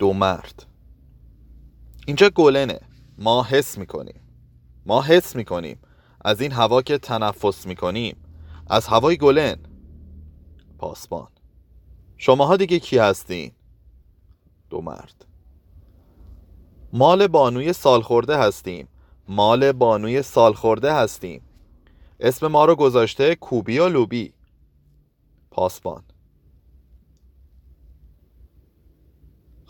دو مرد. اینجا گلنه. ما حس می‌کنیم. ما حس می‌کنیم. از این هوا که تنفس می‌کنیم. از هوای گلن. پاسبان. شماها دیگه کی هستین؟ دو مرد. مال بانوی سالخورده هستیم. مال بانوی سالخورده هستیم. اسم ما رو گذاشته کوبی و لوبی. پاسبان.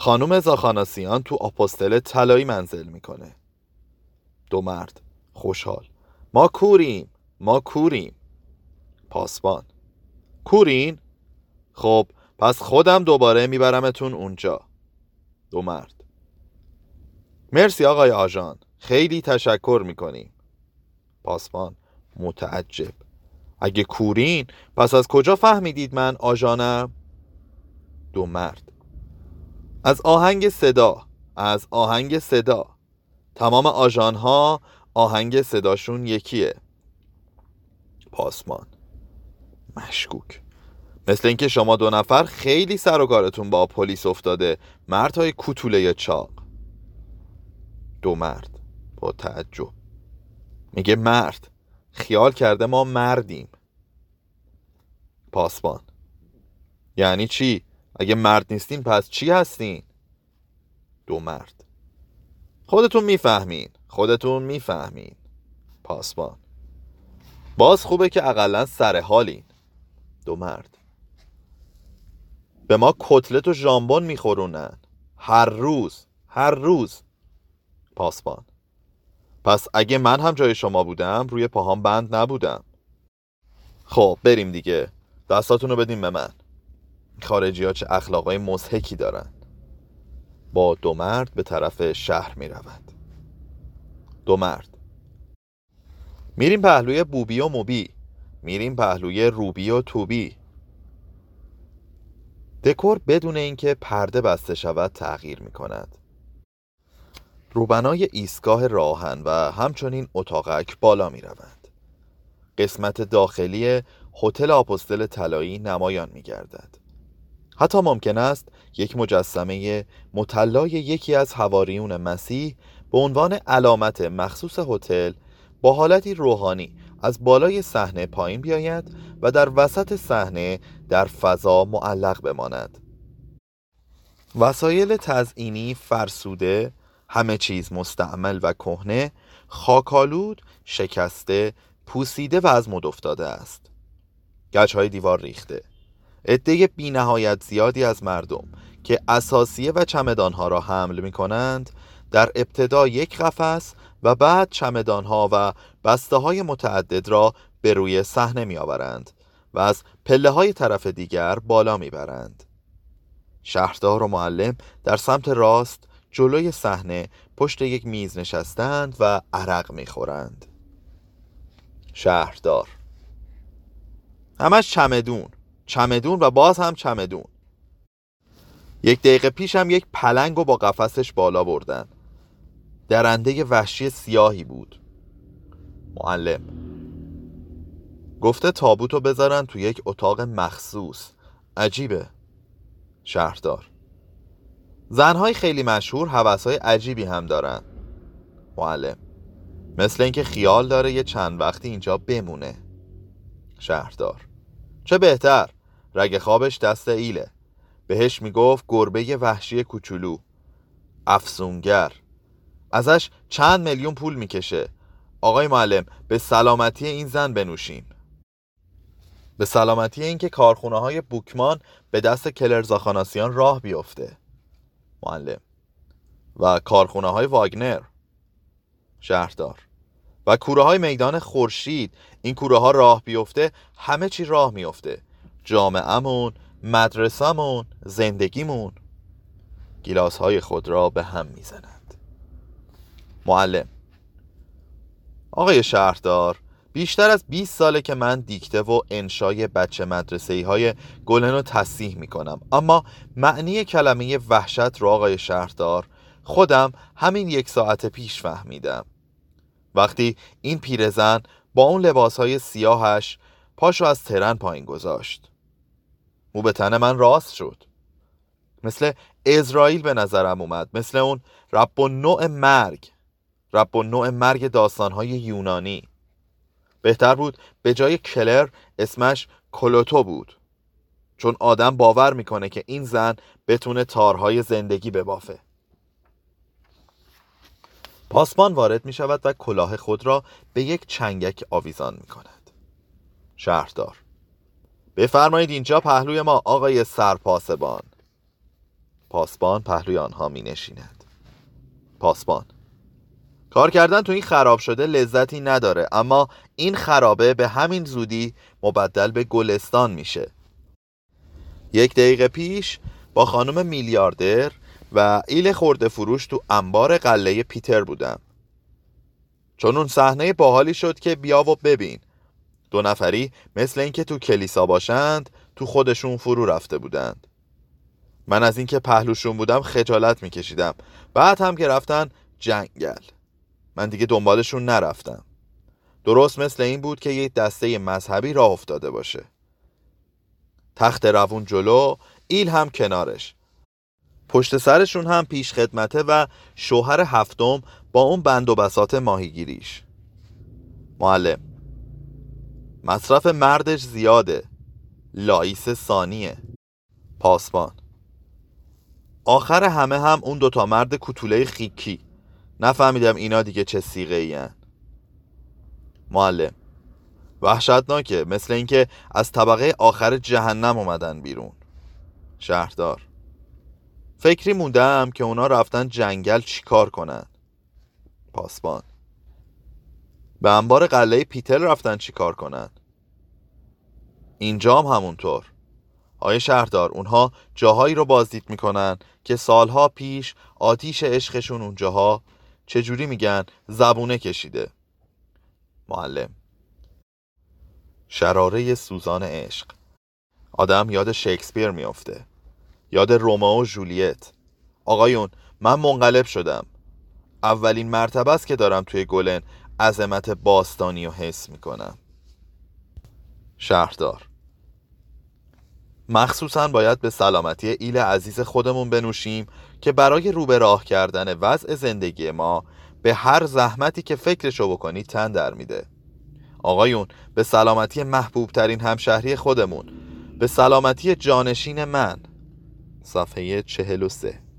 خانم زاخاناسیان تو آپوستل طلایی منزل می‌کنه. دو مرد. خوشحال. ما کوریم. ما کوریم. پاسبان. کورین؟ خب پس خودم دوباره میبرمتون اونجا. دو مرد. مرسی آقای آژان. خیلی تشکر می‌کنیم. پاسبان. متعجب. اگه کورین پس از کجا فهمیدید من آژانم؟ دو مرد. از آهنگ صدا از آهنگ صدا. تمام آژان ها آهنگ صداشون یکیه. پاسمان. مشکوک. مثل اینکه شما دو نفر خیلی سر و کارتون با پلیس افتاده. مرد های کوتوله چاق. دو مرد با تعجب. میگه مرد. خیال کرده ما مردیم. پاسبان یعنی چی؟ اگه مرد نیستین پس چی هستین؟ دو مرد. خودتون می‌فهمین. خودتون می‌فهمین. پاسبان. باز خوبه که اقلا سر حالین. دو مرد. به ما کتلت و ژامبون میخورونن. هر روز. هر روز. پاسبان. پس اگه من هم جای شما بودم روی پاهام بند نبودم. خب بریم دیگه. دستاتون رو بدیم به من. خارجی ها چه اخلاقای مزهکی دارن. با دو مرد به طرف شهر می رود دو مرد. میریم پهلوی بوبی و موبی. میریم پهلوی روبی و توبی. دکور بدون اینکه پرده بسته شود تغییر می کند. روبنای ایستگاه راهن و همچنین اتاقک بالا می روند. قسمت داخلی هتل آپوستل طلایی نمایان می گردد. حتی ممکن است یک مجسمه مطلای یکی از حواریون مسیح به عنوان علامت مخصوص هتل با حالتی روحانی از بالای صحنه پایین بیاید و در وسط صحنه در فضا معلق بماند. وسایل تزئینی فرسوده همه چیز مستعمل و کهنه خاکالود شکسته پوسیده و از مد افتاده است. گچ های دیوار ریخته. عده بی نهایت زیادی از مردم که اساسیه و چمدانها را حمل می کنند در ابتدا یک قفس و بعد چمدانها و بسته های متعدد را به روی صحنه می آورند و از پله های طرف دیگر بالا می برند. شهردار و معلم در سمت راست جلوی صحنه پشت یک میز نشستند و عرق می خورند. شهردار همش چمدون چمدون و باز هم چمدون. یک دقیقه پیش هم یک پلنگ و با قفسش بالا بردن. درنده وحشی سیاهی بود. معلم. گفته تابوتو بذارن تو یک اتاق مخصوص. عجیبه. شهردار. زنهای خیلی مشهور حوثهای عجیبی هم دارن. معلم. مثل اینکه خیال داره یه چند وقتی اینجا بمونه. شهردار. چه بهتر؟ رگ خوابش دست ایله. بهش می‌گفت گربه وحشی کوچولو. افسونگر. ازش چند میلیون پول می‌کشه. آقای معلم به سلامتی این زن بنوشیم به سلامتی اینکه کارخونه های بوکمان به دست کلرزاخاناسیان راه بیفته. معلم. و کارخونه های واگنر. شهردار. و کوره های میدان خورشید. این کوره ها راه بیفته همه چی راه میفته جامعهمون مدرسهمون زندگیمون. گیلاس های خود را به هم می‌زنند. معلم آقای شهردار بیشتر از 20 ساله که من دیکته و انشای بچه مدرسه های گلن رو تصیح می کنم اما معنی کلمه وحشت رو آقای شهردار خودم همین یک ساعت پیش فهمیدم. وقتی این پیرزن با اون لباس های سیاهش پاشو از ترن پایین گذاشت. مو به تن من راست شد. مثل اسرائیل به نظرم اومد. مثل اون رب و نوع مرگ. رب و نوع مرگ داستانهای یونانی. بهتر بود به جای کلر اسمش کلوتو بود. چون آدم باور می‌کنه که این زن بتونه تارهای زندگی ببافه. پاسبان وارد می شود و کلاه خود را به یک چنگک آویزان می کند شهردار. بفرمایید اینجا پهلوی ما آقای سرپاسبان. پاسبان پهلوی آنها می نشیند. پاسبان. کار کردن تو این خراب شده لذتی نداره اما این خرابه به همین زودی مبدل به گلستان میشه. یک دقیقه پیش با خانم میلیاردر و ایل خورده فروش تو انبار قله پیتر بودم. چون اون صحنه باحالی شد که بیا و ببین. دو نفری مثل اینکه تو کلیسا باشند تو خودشون فرو رفته بودند. من از اینکه پهلوشون بودم خجالت میکشیدم. بعد هم که رفتن جنگل. من دیگه دنبالشون نرفتم. درست مثل این بود که یک دسته مذهبی راه افتاده باشه. تخت روون جلو ایل هم کنارش. پشت سرشون هم پیش خدمته و شوهر هفتم با اون بند و بسات ماهیگیریش. معلم مصرف مردش زیاده. لایس ثانیه. پاسبان. آخر همه هم اون دوتا مرد کتوله خیکی. نفهمیدم اینا دیگه چه سیغه این معلم. وحشتناکه مثل اینکه از طبقه آخر جهنم اومدن بیرون. شهردار. فکری موندم که اونا رفتن جنگل چیکار کنن. پاسبان. به انبار قله پیتل رفتن چیکار کنن؟ اینجام همونطور. آیه شهردار اونها جاهایی رو بازدید می‌کنن که سالها پیش آتیش عشقشون اونجاها چجوری میگن؟ زبونه کشیده. معلم. شراره سوزان عشق. آدم یاد شکسپیر میافته. یاد رومئو و جولیت. آقایون من منقلب شدم. اولین مرتبه است که دارم توی گلن عظمت باستانی رو حس می‌کنم. شهردار. مخصوصا باید به سلامتی ایل عزیز خودمون بنوشیم که برای رو به راه کردن وضع زندگی ما به هر زحمتی که فکرشو بکنی تن در میده. آقایون به سلامتی محبوب ترین همشهری خودمون به سلامتی جانشین من. صفحه 43